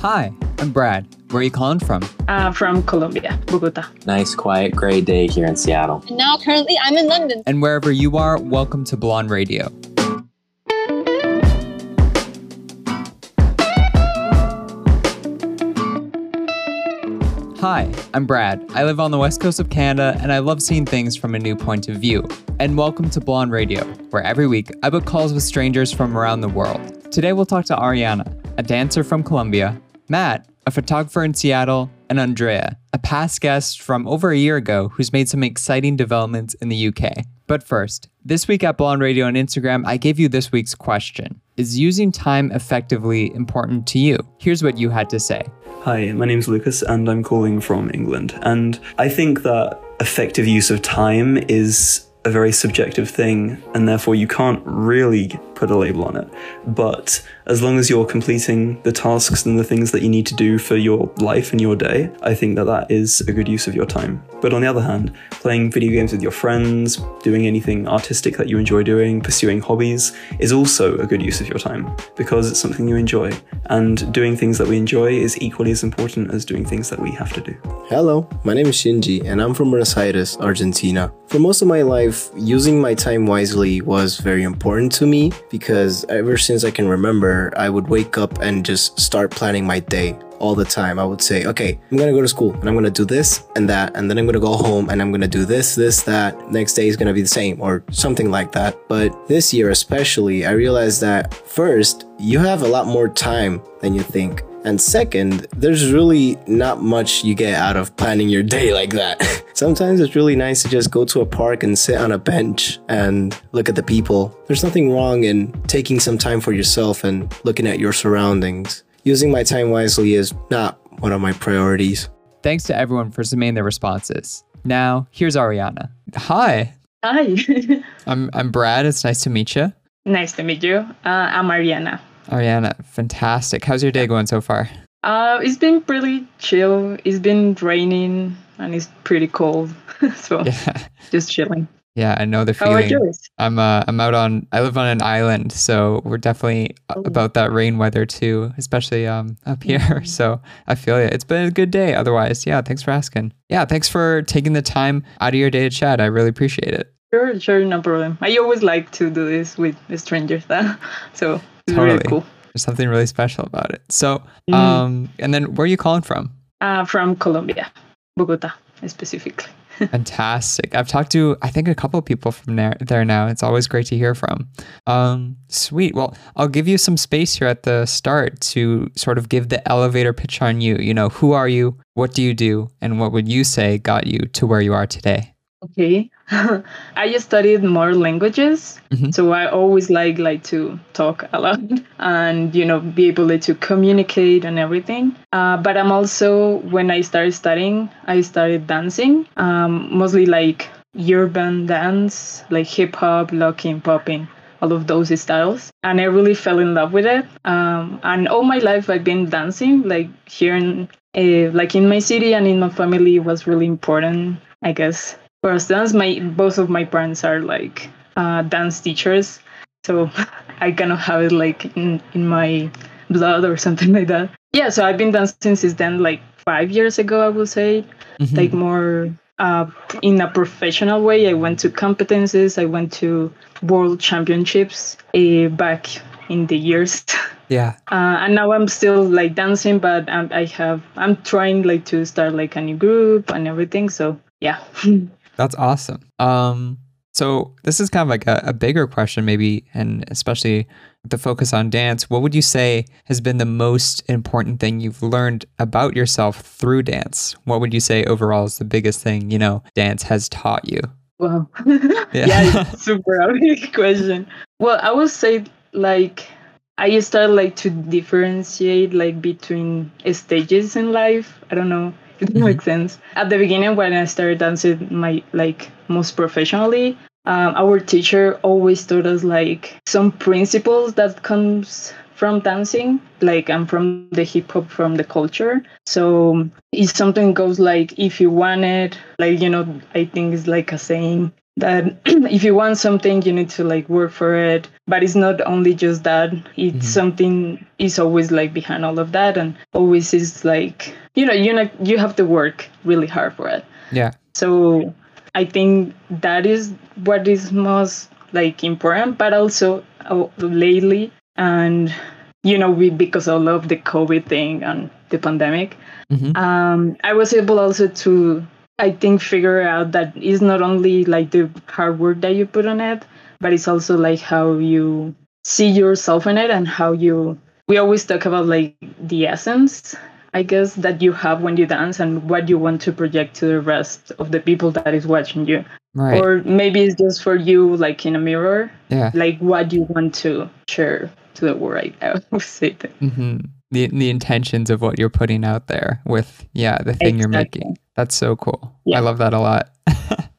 Hi, I'm Brad. Where are you calling from? Uh, from Colombia, Bogota. Nice, quiet, gray day here in Seattle. And now currently I'm in London. And wherever you are, welcome to Blonde Radio. Hi, I'm Brad. I live on the west coast of Canada and I love seeing things from a new point of view. And welcome to Blonde Radio, where every week I book calls with strangers from around the world. Today we'll talk to Ariana, a dancer from Colombia, Matt, a photographer in Seattle, and Andrea, a past guest from over a year ago who's made some exciting developments in the UK. But first, this week at Blonde Radio on Instagram, I gave you this week's question Is using time effectively important to you? Here's what you had to say. Hi, my name's Lucas and I'm calling from England. And I think that effective use of time is a very subjective thing, and therefore you can't really put a label on it. But as long as you're completing the tasks and the things that you need to do for your life and your day, I think that that is a good use of your time. But on the other hand, playing video games with your friends, doing anything artistic that you enjoy doing, pursuing hobbies, is also a good use of your time because it's something you enjoy. And doing things that we enjoy is equally as important as doing things that we have to do. Hello, my name is Shinji and I'm from Buenos Aires, Argentina. For most of my life, using my time wisely was very important to me because ever since I can remember, I would wake up and just start planning my day all the time. I would say, okay, I'm gonna go to school and I'm gonna do this and that, and then I'm gonna go home and I'm gonna do this, this, that. Next day is gonna be the same or something like that. But this year, especially, I realized that first, you have a lot more time than you think. And second, there's really not much you get out of planning your day like that. Sometimes it's really nice to just go to a park and sit on a bench and look at the people. There's nothing wrong in taking some time for yourself and looking at your surroundings. Using my time wisely is not one of my priorities. Thanks to everyone for submitting their responses. Now, here's Ariana. Hi, Hi. I'm, I'm Brad. It's nice to meet you. nice to meet you. Uh, I'm Ariana. Ariana, fantastic. How's your day going so far? Uh, it's been pretty chill. It's been raining and it's pretty cold. so Yeah. just chilling. Yeah, I know the feeling. yours? I'm uh, I'm out on I live on an island, so we're definitely Oh. about that rain weather too, especially um up here. Mhm. So I feel it. It's been a good day otherwise. Yeah, thanks for asking. Yeah, thanks for taking the time out of your day to chat. I really appreciate it. Sure, sure, no problem. I always like to do this with strangers. so it's really Totally. cool. There's something really special about it. So, Mm. um and then where are you calling from? Uh, from Colombia, Bogota specifically. Fantastic. I've talked to I think a couple of people from there there now. It's always great to hear from. Um, sweet. Well, I'll give you some space here at the start to sort of give the elevator pitch on you. You know, who are you? What do you do? And what would you say got you to where you are today? Okay. I just studied more languages, Mhm. so I always like like to talk a lot and you know be able to communicate and everything. Uh, but I'm also when I started studying, I started dancing, um, mostly like urban dance, like hip hop, locking, popping. All of those styles, and I really fell in love with it. Um, and all my life, I've been dancing. Like here in, uh, like in my city and in my family, was really important. I guess for dance my both of my parents are like uh, dance teachers so i kind of have it like in, in my blood or something like that yeah so i've been dancing since then like five years ago i would say Mhm. like more uh, in a professional way i went to competences i went to world championships uh, back in the years yeah. uh, and now i'm still like dancing but um, i have i'm trying like to start like a new group and everything so yeah That's awesome. Um, so this is kind of like a, a bigger question, maybe, and especially the focus on dance. What would you say has been the most important thing you've learned about yourself through dance? What would you say overall is the biggest thing you know dance has taught you? Wow. Yeah. yeah, super big question. Well, I would say like I started like to differentiate like between stages in life. I don't know it Mhm. makes sense. At the beginning when I started dancing my like most professionally, um, our teacher always taught us like some principles that comes from dancing like i'm from the hip hop from the culture so if something goes like if you want it like you know i think it's like a saying that if you want something you need to like work for it but it's not only just that it's Mhm. something is always like behind all of that and always is like you know you know you have to work really hard for it Yeah. so i think that is what is most like important but also uh, lately and you know we because of all of the covid thing and the pandemic Mhm. um, I was able also to, I think, figure out that it's not only like the hard work that you put on it, but it's also like how you see yourself in it and how you. We always talk about like the essence, I guess, that you have when you dance and what you want to project to the rest of the people that is watching you. Right. Or maybe it's just for you, like in a mirror, yeah. like what you want to share to the world. I would say that. hmm The the intentions of what you're putting out there with yeah the thing you're making. That's so cool. Yeah. I love that a lot.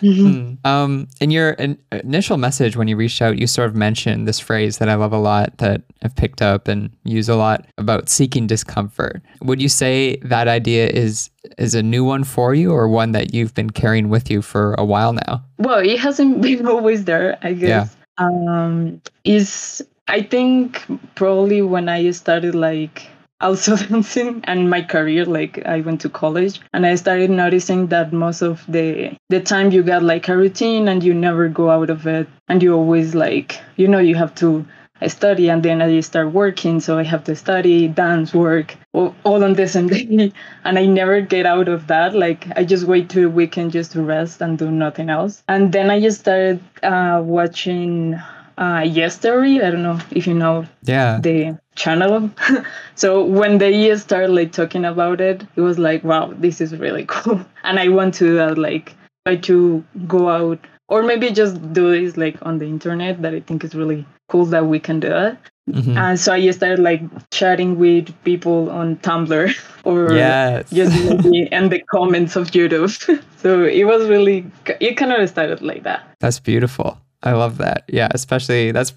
Mm. Um, in your in- initial message when you reached out, you sort of mentioned this phrase that I love a lot that I've picked up and use a lot about seeking discomfort. Would you say that idea is is a new one for you, or one that you've been carrying with you for a while now? Well, it hasn't been always there, I guess. Um, is I think probably when I started like also dancing and my career, like I went to college and I started noticing that most of the the time you got like a routine and you never go out of it and you always like you know you have to I study and then I start working, so I have to study, dance, work, all, all on the same day. And I never get out of that. Like I just wait till the weekend just to rest and do nothing else. And then I just started uh, watching uh, Yes Theory. I don't know if you know Yeah. the channel. so when they started like talking about it, it was like, wow, this is really cool. And I want to uh, like try to go out or maybe just do this like on the internet that I think is really cool that we can do it. Mhm. And so I started like chatting with people on Tumblr or yes. just in the comments of YouTube. so it was really, it kind of started like that. That's beautiful. I love that. Yeah, especially that's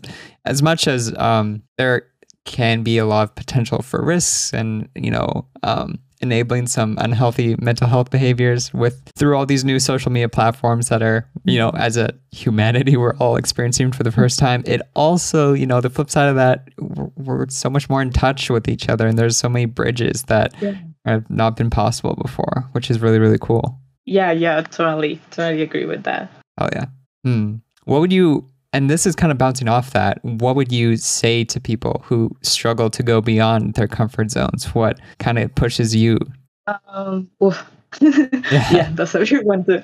as much as um, there can be a lot of potential for risks and you know um, enabling some unhealthy mental health behaviors with through all these new social media platforms that are you know as a humanity we're all experiencing for the first time. It also you know the flip side of that we're, we're so much more in touch with each other and there's so many bridges that Yeah. have not been possible before, which is really really cool. Yeah, yeah, totally, totally agree with that. Oh yeah. Hmm. What would you? And this is kind of bouncing off that. What would you say to people who struggle to go beyond their comfort zones? What kind of pushes you? Um, oof. yeah. that's a good one too.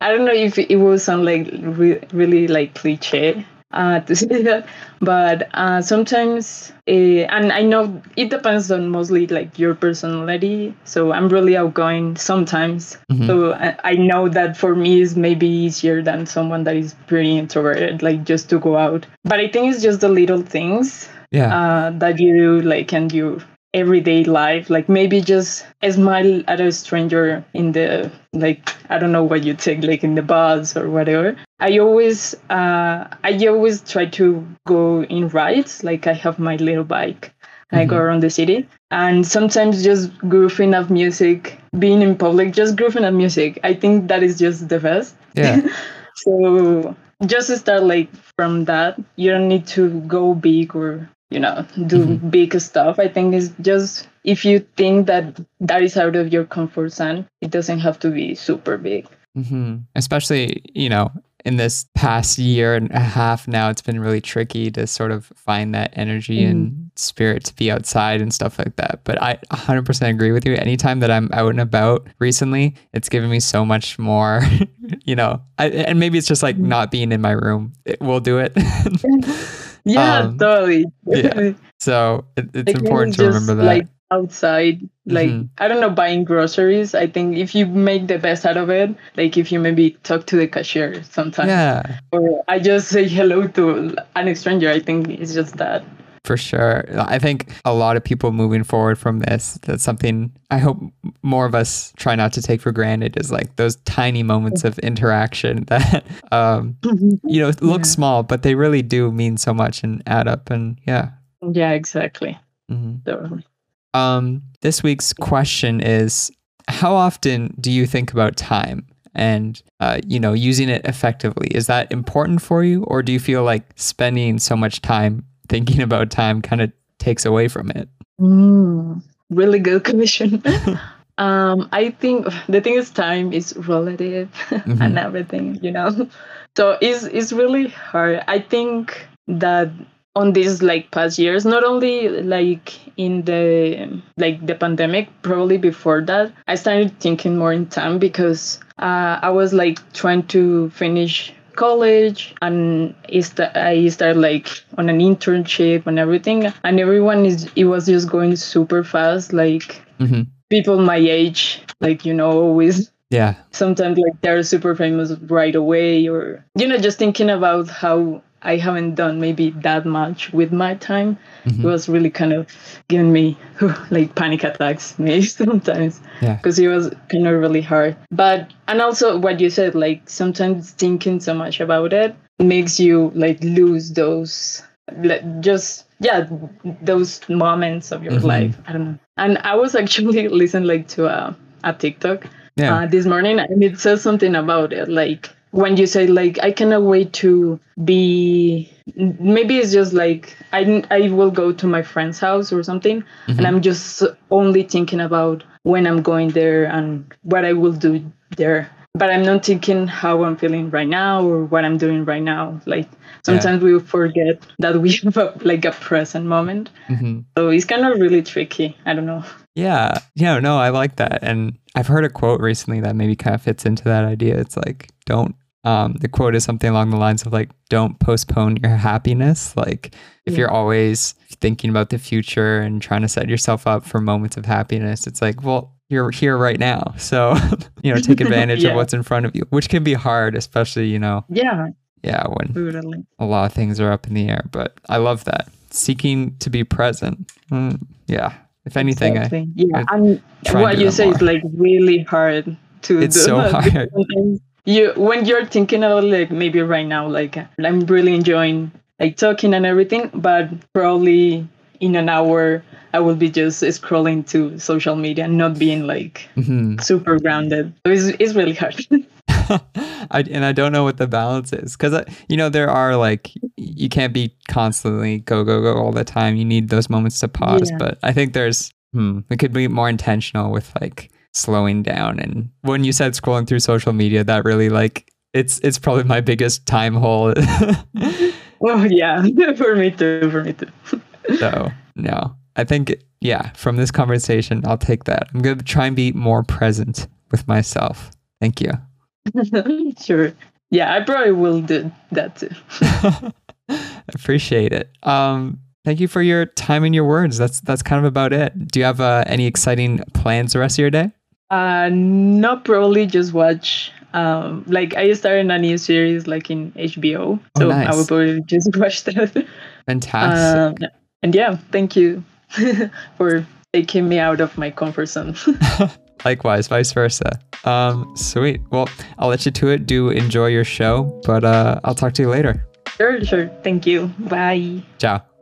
I don't know if it will sound like re- really like cliche uh, to say that, but uh, sometimes, uh, and I know it depends on mostly like your personality. So I'm really outgoing sometimes. Mhm. So I, I know that for me is maybe easier than someone that is pretty introverted, like just to go out. But I think it's just the little things Yeah. uh, that you like and your everyday life like maybe just smile at a stranger in the like i don't know what you take like in the bus or whatever. I always uh i always try to go in rides like i have my little bike. And i go Mhm. around the city. And sometimes just grooving up music being in public just grooving up music. I think that is just the best. Yeah. so just start like from that, you don't need to go big or you know do Mhm. big stuff. I think it's just if you think that that is out of your comfort zone, it doesn't have to be super big. hmm Especially you know in this past year and a half now, it's been really tricky to sort of find that energy and spirit to be outside and stuff like that. But I 100% agree with you. Anytime that I'm out and about recently, it's given me so much more, you know, I, and maybe it's just like not being in my room. It will do it. Yeah, Um, totally. yeah, so it, it's Like, important to remember that. Like outside, like Mhm. I don't know, buying groceries. I think if you make the best out of it, like if you maybe talk to the cashier sometimes, yeah. or I just say hello to an stranger. I think it's just that. For sure. I think a lot of people moving forward from this, that's something I hope more of us try not to take for granted is like those tiny moments of interaction that, um, you know, look Yeah. small, but they really do mean so much and add up. And yeah. Yeah, exactly. hmm Totally. Um, this week's question is How often do you think about time and uh, you know using it effectively. Is that important for you, or do you feel like spending so much time thinking about time kind of takes away from it? Mm, really good question. um, I think the thing is, time is relative Mhm. and everything, you know. So it's it's really hard. I think that on these like past years, not only like in the like the pandemic, probably before that, I started thinking more in time because uh, I was like trying to finish college and I sta- I started like on an internship and everything and everyone is it was just going super fast like hmm people my age like you know always Yeah. sometimes like they're super famous right away or you know just thinking about how I haven't done maybe that much with my time Mhm. it was really kind of giving me like panic attacks maybe sometimes Yeah. because it was kind of really hard but and also what you said like sometimes thinking so much about it makes you like lose those like, just yeah those moments of your Mhm. life i don't know and i was actually listening like to a, a tiktok Yeah. uh, this morning and it says something about it like when you say like i cannot wait to be maybe it's just like i, I will go to my friend's house or something Mhm. and i'm just only thinking about when i'm going there and what i will do there but i'm not thinking how i'm feeling right now or what i'm doing right now like sometimes we forget that we have a, like a present moment hmm so it's kind of really tricky i don't know Yeah. Yeah. No, I like that. And I've heard a quote recently that maybe kind of fits into that idea. It's like, don't, um, the quote is something along the lines of like, don't postpone your happiness. Like, if Yeah. you're always thinking about the future and trying to set yourself up for moments of happiness, it's like, well, you're here right now. So, you know, take advantage Yeah. of what's in front of you, which can be hard, especially, you know, yeah yeah, when a lot of things are up in the air. But I love that. Seeking to be present. Mm, yeah. If anything, I, yeah, I and what you say is like really hard to do. It's do. so hard. You when you're thinking about like maybe right now, like I'm really enjoying like talking and everything, but probably in an hour I will be just scrolling to social media and not being like Mhm. super grounded. It's it's really hard. I, and I don't know what the balance is because you know there are like you can't be constantly go go go all the time. You need those moments to pause. Yeah. But I think there's hmm, we could be more intentional with like slowing down. And when you said scrolling through social media, that really like it's it's probably my biggest time hole. oh yeah, for me too. For me too. so no, I think yeah. From this conversation, I'll take that. I'm gonna try and be more present with myself. Thank you. sure. Yeah, I probably will do that too. Appreciate it. Um, thank you for your time and your words. That's that's kind of about it. Do you have uh, any exciting plans the rest of your day? Uh, not probably just watch. Um, like I started a new series like in HBO, Oh, so nice. I will probably just watch that. Fantastic. um, and yeah, thank you for taking me out of my comfort zone. Likewise, vice versa. Um, sweet. Well, I'll let you to it. Do enjoy your show, but uh, I'll talk to you later. sure, sure. Thank you. Bye. Ciao.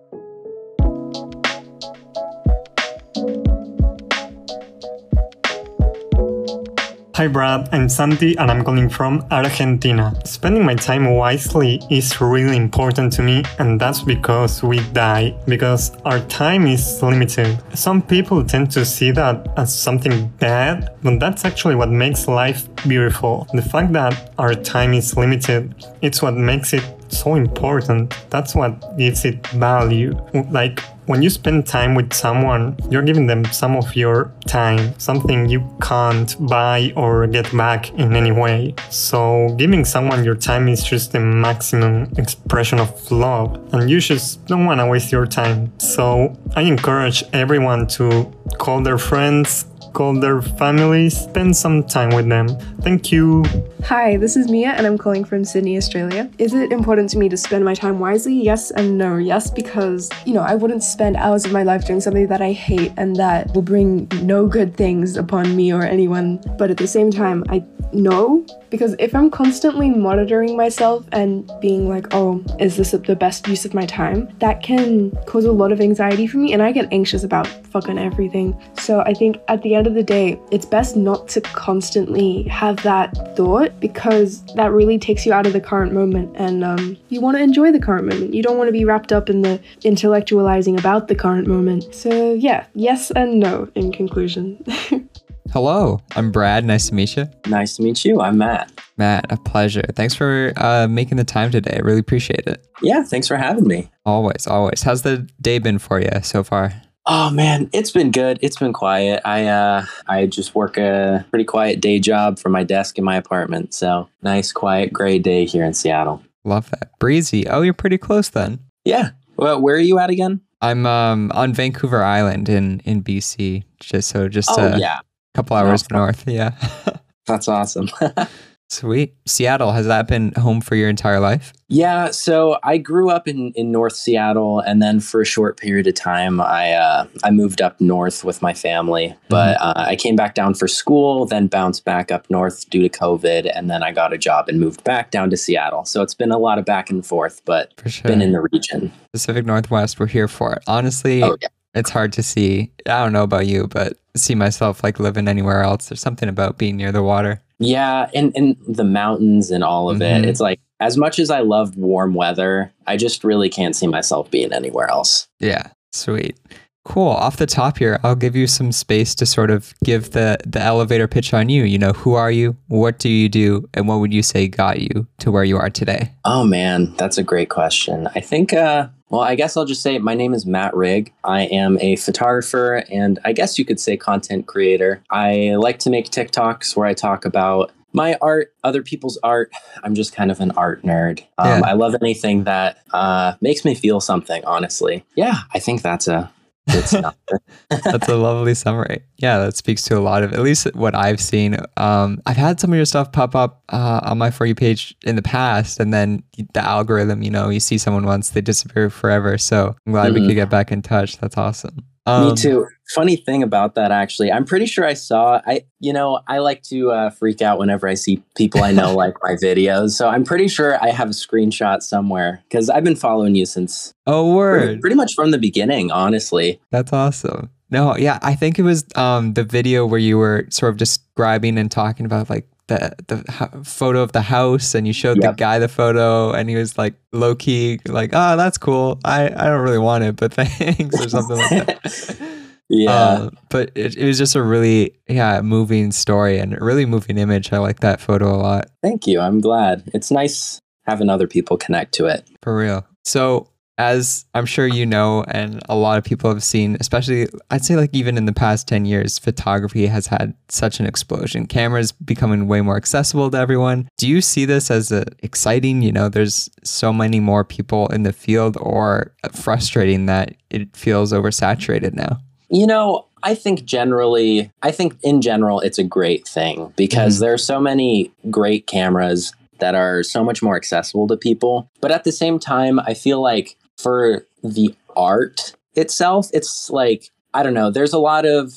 Hi Brad, I'm Santi and I'm calling from Argentina. Spending my time wisely is really important to me and that's because we die, because our time is limited. Some people tend to see that as something bad, but that's actually what makes life beautiful. The fact that our time is limited, it's what makes it so important. That's what gives it value. Like when you spend time with someone, you're giving them some of your time, something you can't buy or get back in any way. So giving someone your time is just the maximum expression of love, and you just don't want to waste your time. So I encourage everyone to call their friends, call their families, spend some time with them. Thank you. Hi, this is Mia, and I'm calling from Sydney, Australia. Is it important to me to spend my time wisely? Yes and no. Yes, because, you know, I wouldn't spend hours of my life doing something that I hate and that will bring no good things upon me or anyone. But at the same time, I no, because if I'm constantly monitoring myself and being like, oh, is this the best use of my time? That can cause a lot of anxiety for me, and I get anxious about fucking everything. So I think at the end of the day, it's best not to constantly have that thought because that really takes you out of the current moment, and um, you want to enjoy the current moment. You don't want to be wrapped up in the intellectualizing about the current moment. So yeah, yes and no in conclusion. Hello, I'm Brad. Nice to meet you. Nice to meet you. I'm Matt. Matt, a pleasure. Thanks for uh, making the time today. I really appreciate it. Yeah, thanks for having me. Always, always. How's the day been for you so far? Oh man, it's been good. It's been quiet. I uh I just work a pretty quiet day job from my desk in my apartment. So nice, quiet, gray day here in Seattle. Love that. Breezy. Oh, you're pretty close then. Yeah. Well, where are you at again? I'm um on Vancouver Island in in BC. Just so just Oh a yeah, couple hours Awesome. north. Yeah. that's awesome. Sweet. Seattle, has that been home for your entire life? yeah. So I grew up in in North Seattle, and then for a short period of time, I uh, I moved up north with my family. But uh, I came back down for school, then bounced back up north due to COVID, and then I got a job and moved back down to Seattle. So it's been a lot of back and forth, but For sure. been in the region. Pacific Northwest, we're here for it. Honestly, Oh yeah. It's hard to see. I don't know about you, but see myself like living anywhere else. There's something about being near the water. Yeah, and and the mountains and all of Mhm. it. It's like as much as I love warm weather, I just really can't see myself being anywhere else. Yeah, sweet. Cool. Off the top here, I'll give you some space to sort of give the the elevator pitch on you. You know, who are you? What do you do? And what would you say got you to where you are today? Oh man, that's a great question. I think uh well, I guess I'll just say my name is Matt Rigg. I am a photographer and I guess you could say content creator. I like to make TikToks where I talk about my art, other people's art. I'm just kind of an art nerd. Um, Yeah. I love anything that uh, makes me feel something, honestly. Yeah, I think that's a. That's a lovely summary. Yeah, that speaks to a lot of at least what I've seen. Um, I've had some of your stuff pop up uh, on my for you page in the past, and then the algorithm. You know, you see someone once, they disappear forever. So I'm glad we Mhm. could get back in touch. That's awesome. Um, Me too. Funny thing about that, actually, I'm pretty sure I saw. I, you know, I like to uh, freak out whenever I see people I know like my videos. So I'm pretty sure I have a screenshot somewhere because I've been following you since Oh, pretty, word. pretty much from the beginning. Honestly, That's awesome. No, yeah, I think it was um the video where you were sort of describing and talking about like the the photo of the house, and you showed Yep. the guy the photo, and he was like low key, like, "Oh, that's cool. I I don't really want it, but thanks," or something like that. yeah. Uh, but it, it was just a really yeah moving story and a really moving image. I like that photo a lot. Thank you. I'm glad. It's nice having other people connect to it. For real. So, as I'm sure you know, and a lot of people have seen, especially I'd say like even in the past 10 years, photography has had such an explosion. Cameras becoming way more accessible to everyone. Do you see this as a exciting? You know, there's so many more people in the field, or frustrating that it feels oversaturated now? You know, I think generally, I think in general, it's a great thing because Mhm. there are so many great cameras that are so much more accessible to people. But at the same time, I feel like for the art itself, it's like, I don't know, there's a lot of,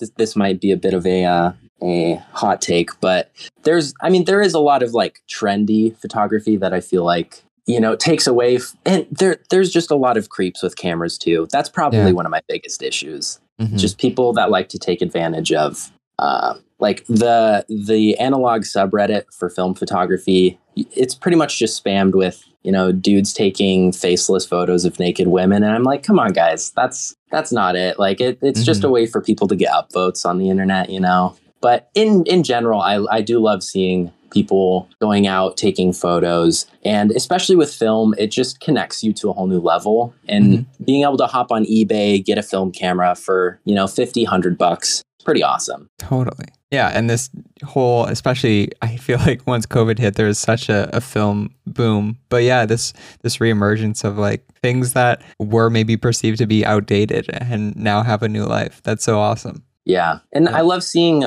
this, this might be a bit of a, uh, a hot take, but there's, I mean, there is a lot of like trendy photography that I feel like you know takes away f- and there there's just a lot of creeps with cameras too that's probably Yeah. one of my biggest issues Mhm. just people that like to take advantage of uh, like the the analog subreddit for film photography it's pretty much just spammed with you know dudes taking faceless photos of naked women. And i'm like come on guys that's that's not it. Like it, it's just mm-hmm. a way for people to get upvotes on the internet you know? But in in general i i do love seeing people going out taking photos. And especially with film it just connects you to a whole new level. And mm-hmm. being able to hop on ebay get a film camera for you know 50 100 bucks pretty awesome. Totally. Yeah. And this whole, especially, I feel like once COVID hit, there was such a, a film boom. But yeah, this this reemergence of like things that were maybe perceived to be outdated and now have a new life. That's so awesome. yeah and Yeah. i love seeing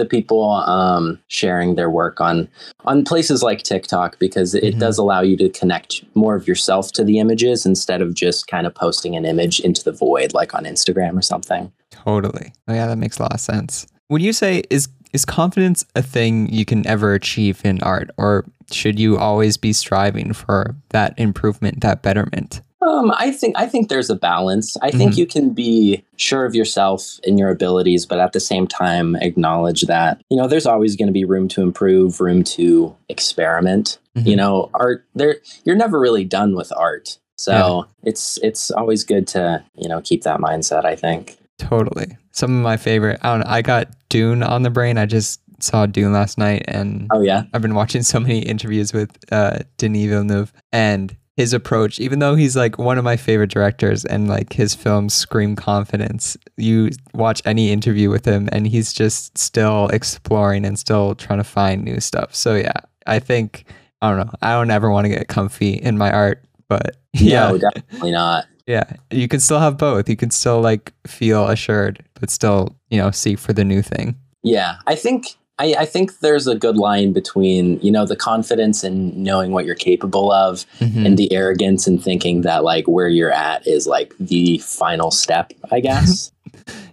the people um, sharing their work on on places like tiktok because it Mhm. does allow you to connect more of yourself to the images instead of just kind of posting an image into the void like on instagram or something Totally. Oh yeah, that makes a lot of sense. Would you say is is confidence a thing you can ever achieve in art, or should you always be striving for that improvement, that betterment? Um, I think I think there's a balance. I think Mhm. you can be sure of yourself and your abilities, but at the same time acknowledge that you know there's always going to be room to improve, room to experiment. Mhm. You know, art. There, you're never really done with art, so Yeah. it's it's always good to you know keep that mindset. I think. Totally. Some of my favorite. I don't know. I got Dune on the brain. I just saw Dune last night, and Oh yeah, I've been watching so many interviews with uh, Denis Villeneuve and his approach. Even though he's like one of my favorite directors, and like his films scream confidence. You watch any interview with him, and he's just still exploring and still trying to find new stuff. So yeah, I think I don't know. I don't ever want to get comfy in my art, but yeah, no, definitely not. Yeah, you can still have both. You can still like feel assured, but still, you know, seek for the new thing. Yeah, I think I, I think there's a good line between you know the confidence and knowing what you're capable of, Mhm. and the arrogance and thinking that like where you're at is like the final step. I guess.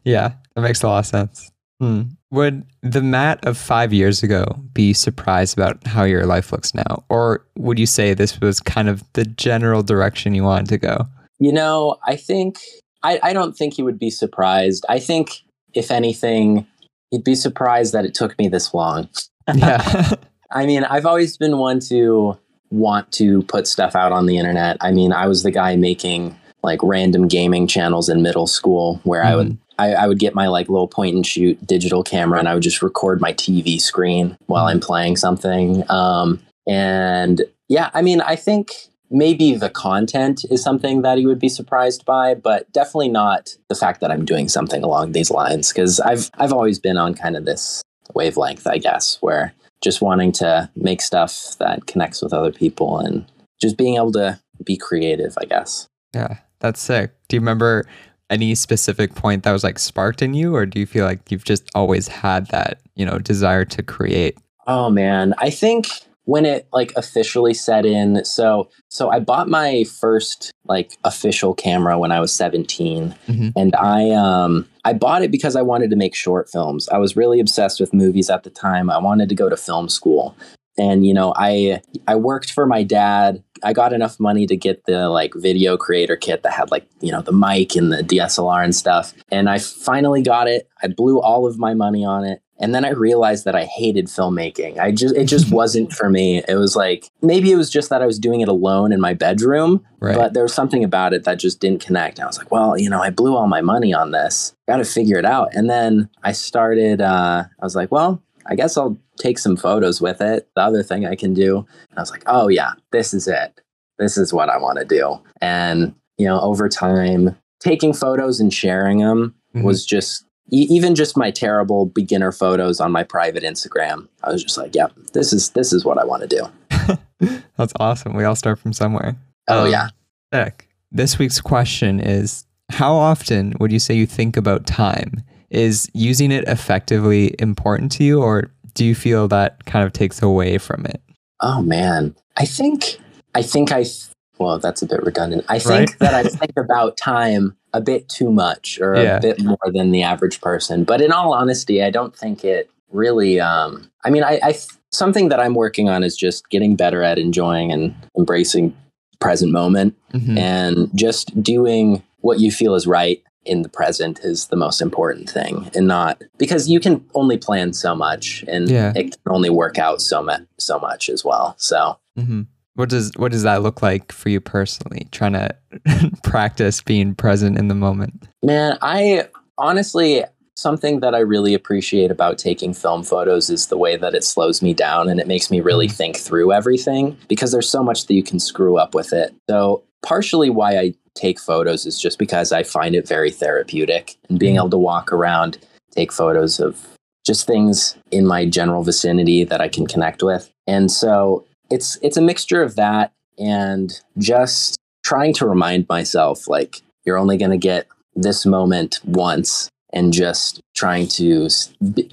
Yeah, that makes a lot of sense. Hmm. Would the Matt of five years ago be surprised about how your life looks now? Or would you say this was kind of the general direction you wanted to go? You know, I think I, I don't think he would be surprised. I think if anything, he'd be surprised that it took me this long. Yeah. I mean, I've always been one to want to put stuff out on the internet. I mean, I was the guy making like random gaming channels in middle school where I would I, I would get my like little point and shoot digital camera and I would just record my TV screen while I'm playing something. Um, and yeah, I mean, I think maybe the content is something that he would be surprised by, but definitely not the fact that I'm doing something along these lines because I've I've always been on kind of this wavelength, I guess, where just wanting to make stuff that connects with other people and just being able to be creative, I guess. yeah, that's sick. Do you remember any specific point that was like sparked in you? Or do you feel like you've just always had that, you know, desire to create? Oh man, I think when it like officially set in, so so I bought my first like official camera when I was 17 Mhm. and I um I bought it because I wanted to make short films. I was really obsessed with movies at the time. I wanted to go to film school. And you know, I I worked for my dad. I got enough money to get the like video creator kit that had like, you know, the mic and the DSLR and stuff. And I finally got it. I blew all of my money on it. And then I realized that I hated filmmaking. I just it just wasn't for me. It was like maybe it was just that I was doing it alone in my bedroom, Right. but there was something about it that just didn't connect. And I was like, well, you know, I blew all my money on this. Got to figure it out. And then I started uh I was like, well, I guess I'll take some photos with it. The other thing I can do. And I was like, oh yeah, this is it. This is what I want to do. And you know, over time, taking photos and sharing them Mhm. was just e- even just my terrible beginner photos on my private Instagram. I was just like, yep, this is this is what I want to do. That's awesome. We all start from somewhere. Oh Um, yeah. Sick. This week's question is How often would you say you think about time? Is using it effectively important to you, or do you feel that kind of takes away from it? Oh man, I think I think I th- well, that's a bit redundant. I think Right? that I think about time a bit too much, or Yeah. a bit more than the average person. But in all honesty, I don't think it really. Um, I mean, I, I something that I'm working on is just getting better at enjoying and embracing present moment, Mhm. and just doing what you feel is right in the present is the most important thing and not because you can only plan so much and Yeah. it can only work out so much so much as well so Mhm. What does what does that look like for you personally? Trying to practice being present in the moment. man i honestly something that i really appreciate about taking film photos is the way that it slows me down and it makes me really Mhm. think through everything because there's so much that you can screw up with it so partially why i take photos is just because i find it very therapeutic and being Mhm. able to walk around take photos of just things in my general vicinity that I can connect with. And so it's it's a mixture of that and just trying to remind myself like you're only going to get this moment once and just trying to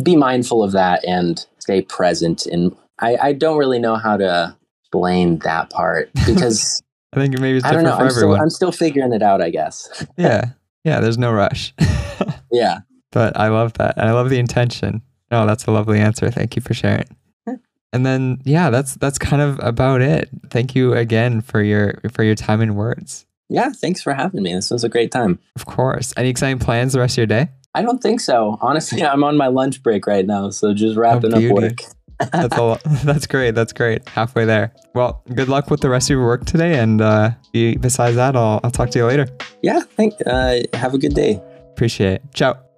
be mindful of that and stay present and I, I don't really know how to explain that part because I think maybe it's I don't know for I'm still, everyone. I'm still figuring it out I guess yeah. Yeah, there's no rush. yeah but I love that. And I love the intention. Oh, that's a lovely answer. Thank you for sharing. And then yeah, that's that's kind of about it. Thank you again for your for your time and words. Yeah, thanks for having me. This was a great time. Of course. Any exciting plans the rest of your day? I don't think so. Honestly, I'm on my lunch break right now, so just wrapping up work. That's a. That's great. That's great. Halfway there. Well, good luck with the rest of your work today. And uh, be- besides that, I'll, I'll talk to you later. Yeah, thank. Uh, have a good day. Appreciate it. Ciao.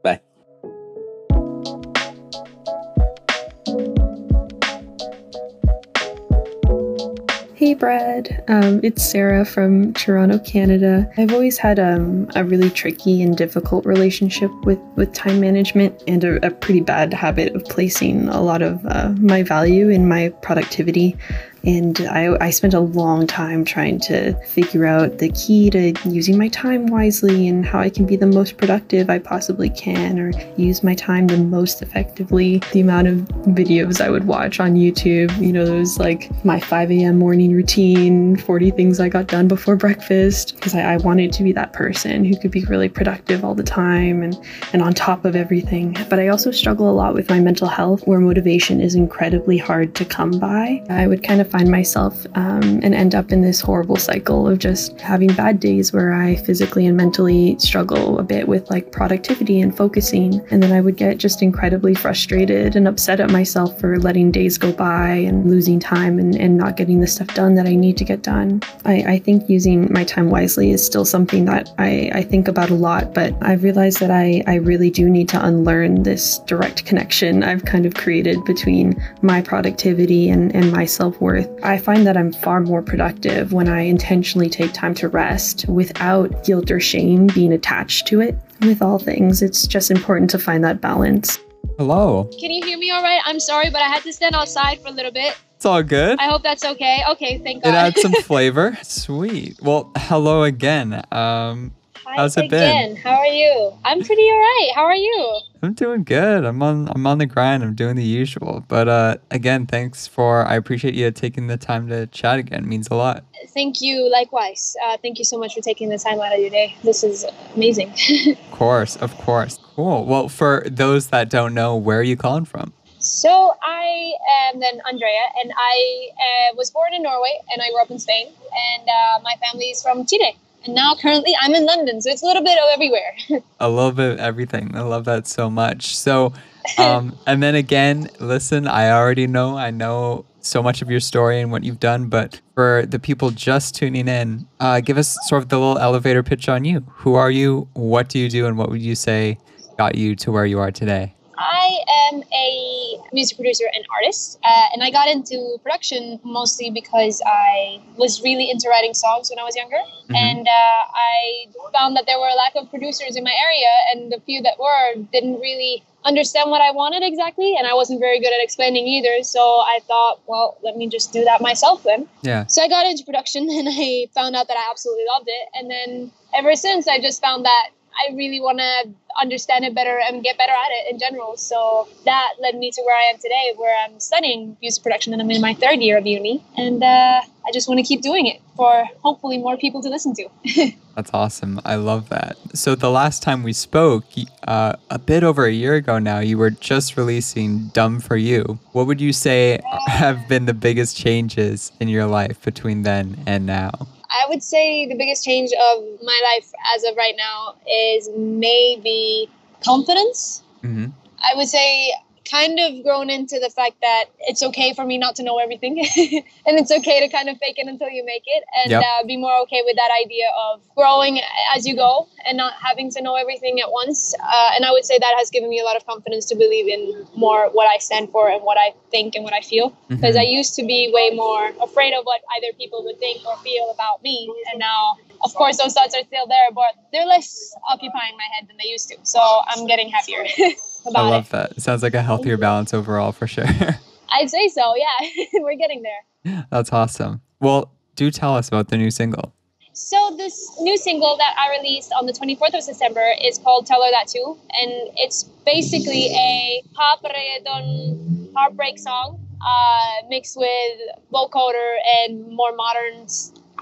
Hey Brad, um, it's Sarah from Toronto, Canada. I've always had um, a really tricky and difficult relationship with, with time management and a, a pretty bad habit of placing a lot of uh, my value in my productivity. And I, I spent a long time trying to figure out the key to using my time wisely and how I can be the most productive I possibly can or use my time the most effectively. The amount of videos I would watch on YouTube, you know, those like my 5 a.m. morning routine, 40 things I got done before breakfast, because I, I wanted to be that person who could be really productive all the time and, and on top of everything. But I also struggle a lot with my mental health where motivation is incredibly hard to come by. I would kind of find myself um, and end up in this horrible cycle of just having bad days where I physically and mentally struggle a bit with like productivity and focusing. And then I would get just incredibly frustrated and upset at myself for letting days go by and losing time and, and not getting the stuff done that I need to get done. I, I think using my time wisely is still something that I, I think about a lot, but I've realized that I, I really do need to unlearn this direct connection I've kind of created between my productivity and, and my self worth. I find that I'm far more productive when I intentionally take time to rest without guilt or shame being attached to it. With all things, it's just important to find that balance. Hello. Can you hear me all right? I'm sorry, but I had to stand outside for a little bit. It's all good. I hope that's okay. Okay, thank God. It adds some flavor. Sweet. Well, hello again. Um, Hi how's it been? How are you? I'm pretty all right. How are you? I'm doing good. I'm on I'm on the grind. I'm doing the usual. But uh again, thanks for I appreciate you taking the time to chat again. It means a lot. Thank you. Likewise. Uh, thank you so much for taking the time out of your day. This is amazing. Of course, of course. Cool. Well, for those that don't know, where are you calling from? so I am then Andrea, and I uh, was born in Norway, and I grew up in Spain, and uh, my family is from Chile. And now currently I'm in London, so it's a little bit of everywhere. A little bit of everything. I love that so much. So, um, and then again, listen, I already know, I know so much of your story and what you've done, but for the people just tuning in, uh, give us sort of the little elevator pitch on you. Who are you? What do you do? And what would you say got you to where you are today? I am a music producer and artist, uh, and I got into production mostly because I was really into writing songs when I was younger, and uh, I found that there were a lack of producers in my area, and the few that were didn't really understand what I wanted exactly, and I wasn't very good at explaining either. So I thought, well, let me just do that myself then. Yeah. So I got into production, and I found out that I absolutely loved it, and then ever since I just found that I really want to understand it better and get better at it in general. So that led me to where I am today, where I'm studying music production and I'm in my third year of uni. And uh, I just want to keep doing it for hopefully more people to listen to. That's awesome. I love that. So the last time we spoke, uh, a bit over a year ago now, you were just releasing "Dumb for You." What would you say have been the biggest changes in your life between then and now? I would say the biggest change of my life as of right now is maybe confidence. hmm I would say kind of grown into the fact that it's okay for me not to know everything and it's okay to kind of fake it until you make it and Yep. uh, be more okay with that idea of growing as you go and not having to know everything at once uh, and i would say that has given me a lot of confidence to believe in more what i stand for and what i think and what i feel because i used to be way more afraid of what either people would think or feel about me and now of course those thoughts are still there but they're less occupying my head than they used to so i'm getting happier about it I love that. It sounds like a healthier balance overall for sure. I'd say so, yeah. We're getting there. That's awesome. Well, do tell us about the new single. So this new single that I released on the 24th of September is called Tell Her That Too, and it's basically a pop reggaeton heartbreak song uh, mixed with vocoder and more modern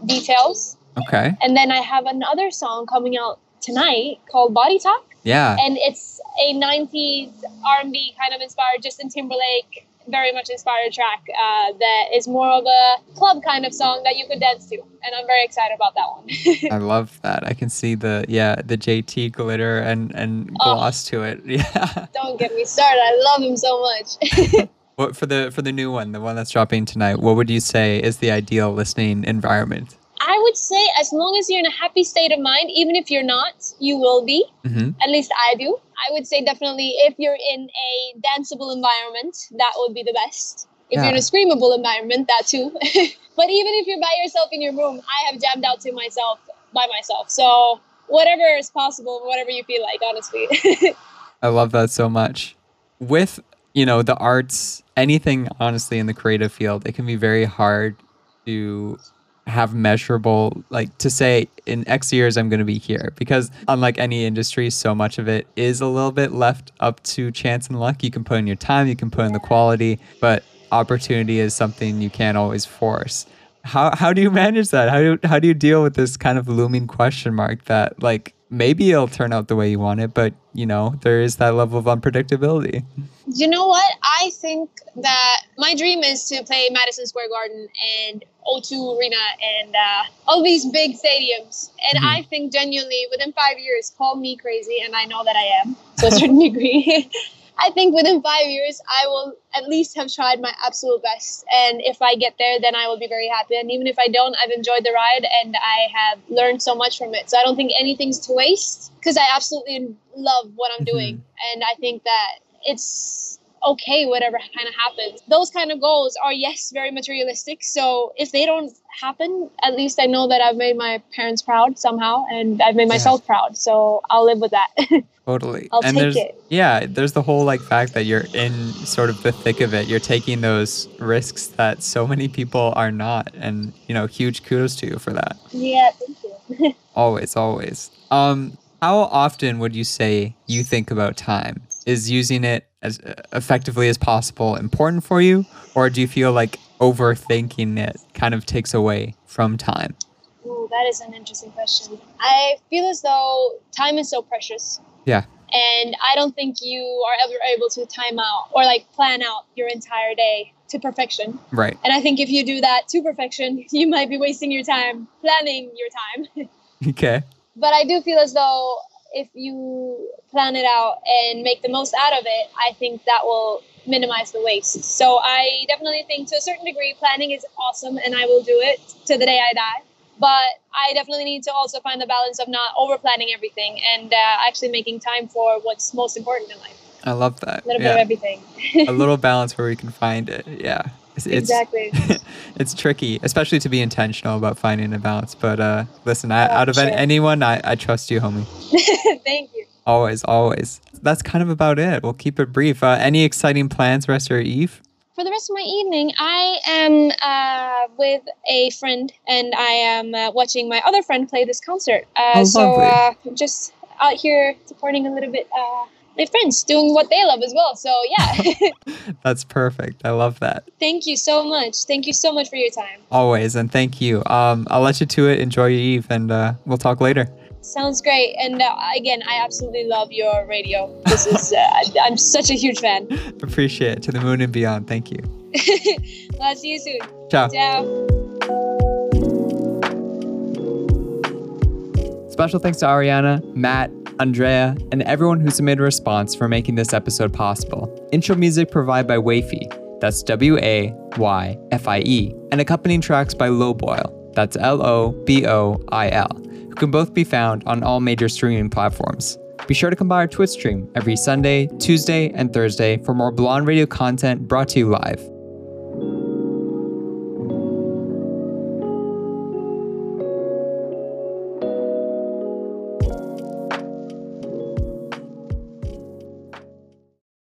details. Okay. And then I have another song coming out tonight called Body Talk, Yeah. and it's a 90s R&B kind of inspired Justin Timberlake very much inspired track uh, that is more of a club kind of song that you could dance to and i'm very excited about that one I love that. I can see the yeah the JT glitter and and Oh. gloss to it. Yeah. don't get me started i love him so much What for the for the new one, the one that's dropping tonight? What would you say is the ideal listening environment? I would say as long as you're in a happy state of mind even if you're not you will be. Hmm at least i do. I would say definitely if you're in a danceable environment that would be the best. If you're in a screamable environment that too. But even if you're by yourself in your room i have jammed out to myself by myself. So whatever is possible whatever you feel like honestly. I love that so much. With you know the arts, anything honestly in the creative field, it can be very hard to have measurable like to say in x years i'm going to be here. Because unlike any industry so much of it is a little bit left up to chance and luck. You can put in your time you can put in the quality but opportunity is something you can't always force. How how do you manage that? How do how do you deal with this kind of looming question mark that like maybe it'll turn out the way you want it but you know there is that level of unpredictability. You know what? I think that my dream is to play madison square garden and o2 arena and uh, all these big stadiums. And Mhm. i think genuinely within five years call me crazy and i know that i am. To a certain degree i think within five years i will at least have tried my absolute best. And if i get there then i will be very happy. And even if i don't i've enjoyed the ride and i have learned so much from it. So i don't think anything's to waste because i absolutely love what i'm Mhm. doing. And i think that it's okay whatever kind of happens. Those kind of goals are yes very materialistic. So if they don't happen at least i know that i've made my parents proud somehow and i've made myself proud. So i'll live with that. Totally. I'll and take there's it. yeah there's the whole like fact that you're in sort of the thick of it. You're taking those risks that so many people are not. And you know huge kudos to you for that. Yeah thank you. Always always. Um how often would you say you think about time? Is using it as uh, effectively as possible important for you? Or do you feel like overthinking it kind of takes away from time? Ooh, that is an interesting question. I feel as though time is so precious. Yeah. And i don't think you are ever able to time out or like plan out your entire day to perfection. Right. And i think if you do that to perfection you might be wasting your time planning your time. Okay. But I do feel as though if you plan it out and make the most out of it, I think that will minimize the waste. So I definitely think to a certain degree, planning is awesome and I will do it to the day I die. But I definitely need to also find the balance of not over planning everything and uh, actually making time for what's most important in life. i love that A little yeah. bit of everything. a little balance where we can find it yeah it's, exactly. it's tricky, especially to be intentional about finding a balance. But uh, listen, I, Oh, out of sure. anyone, I, I trust you, homie. Thank you. Always, always. That's kind of about it. We'll keep it brief. Uh, any exciting plans, rest of your eve? For the rest of my evening, I am uh, with a friend and I am uh, watching my other friend play this concert. Uh, Oh, so uh, just out here supporting a little bit uh, my friends, doing what they love as well. So yeah, That's perfect. I love that. thank you so much. Thank you so much for your time. Always, and thank you. Um, I'll let you to it. Enjoy your eve, and uh, we'll talk later. Sounds great. And uh, again, I absolutely love your radio. This is, uh, I- I'm such a huge fan. Appreciate it. To the moon and beyond. Thank you. I'll see you soon. Ciao. Ciao. Special thanks to Ariana, Matt, Andrea, and everyone who submitted a response for making this episode possible. Intro music provided by Wayfie, that's W A Y F I E, and accompanying tracks by Loboil, that's L O B O I L, who can both be found on all major streaming platforms. Be sure to come by our Twitch stream every Sunday, Tuesday, and Thursday for more Blonde Radio content brought to you live.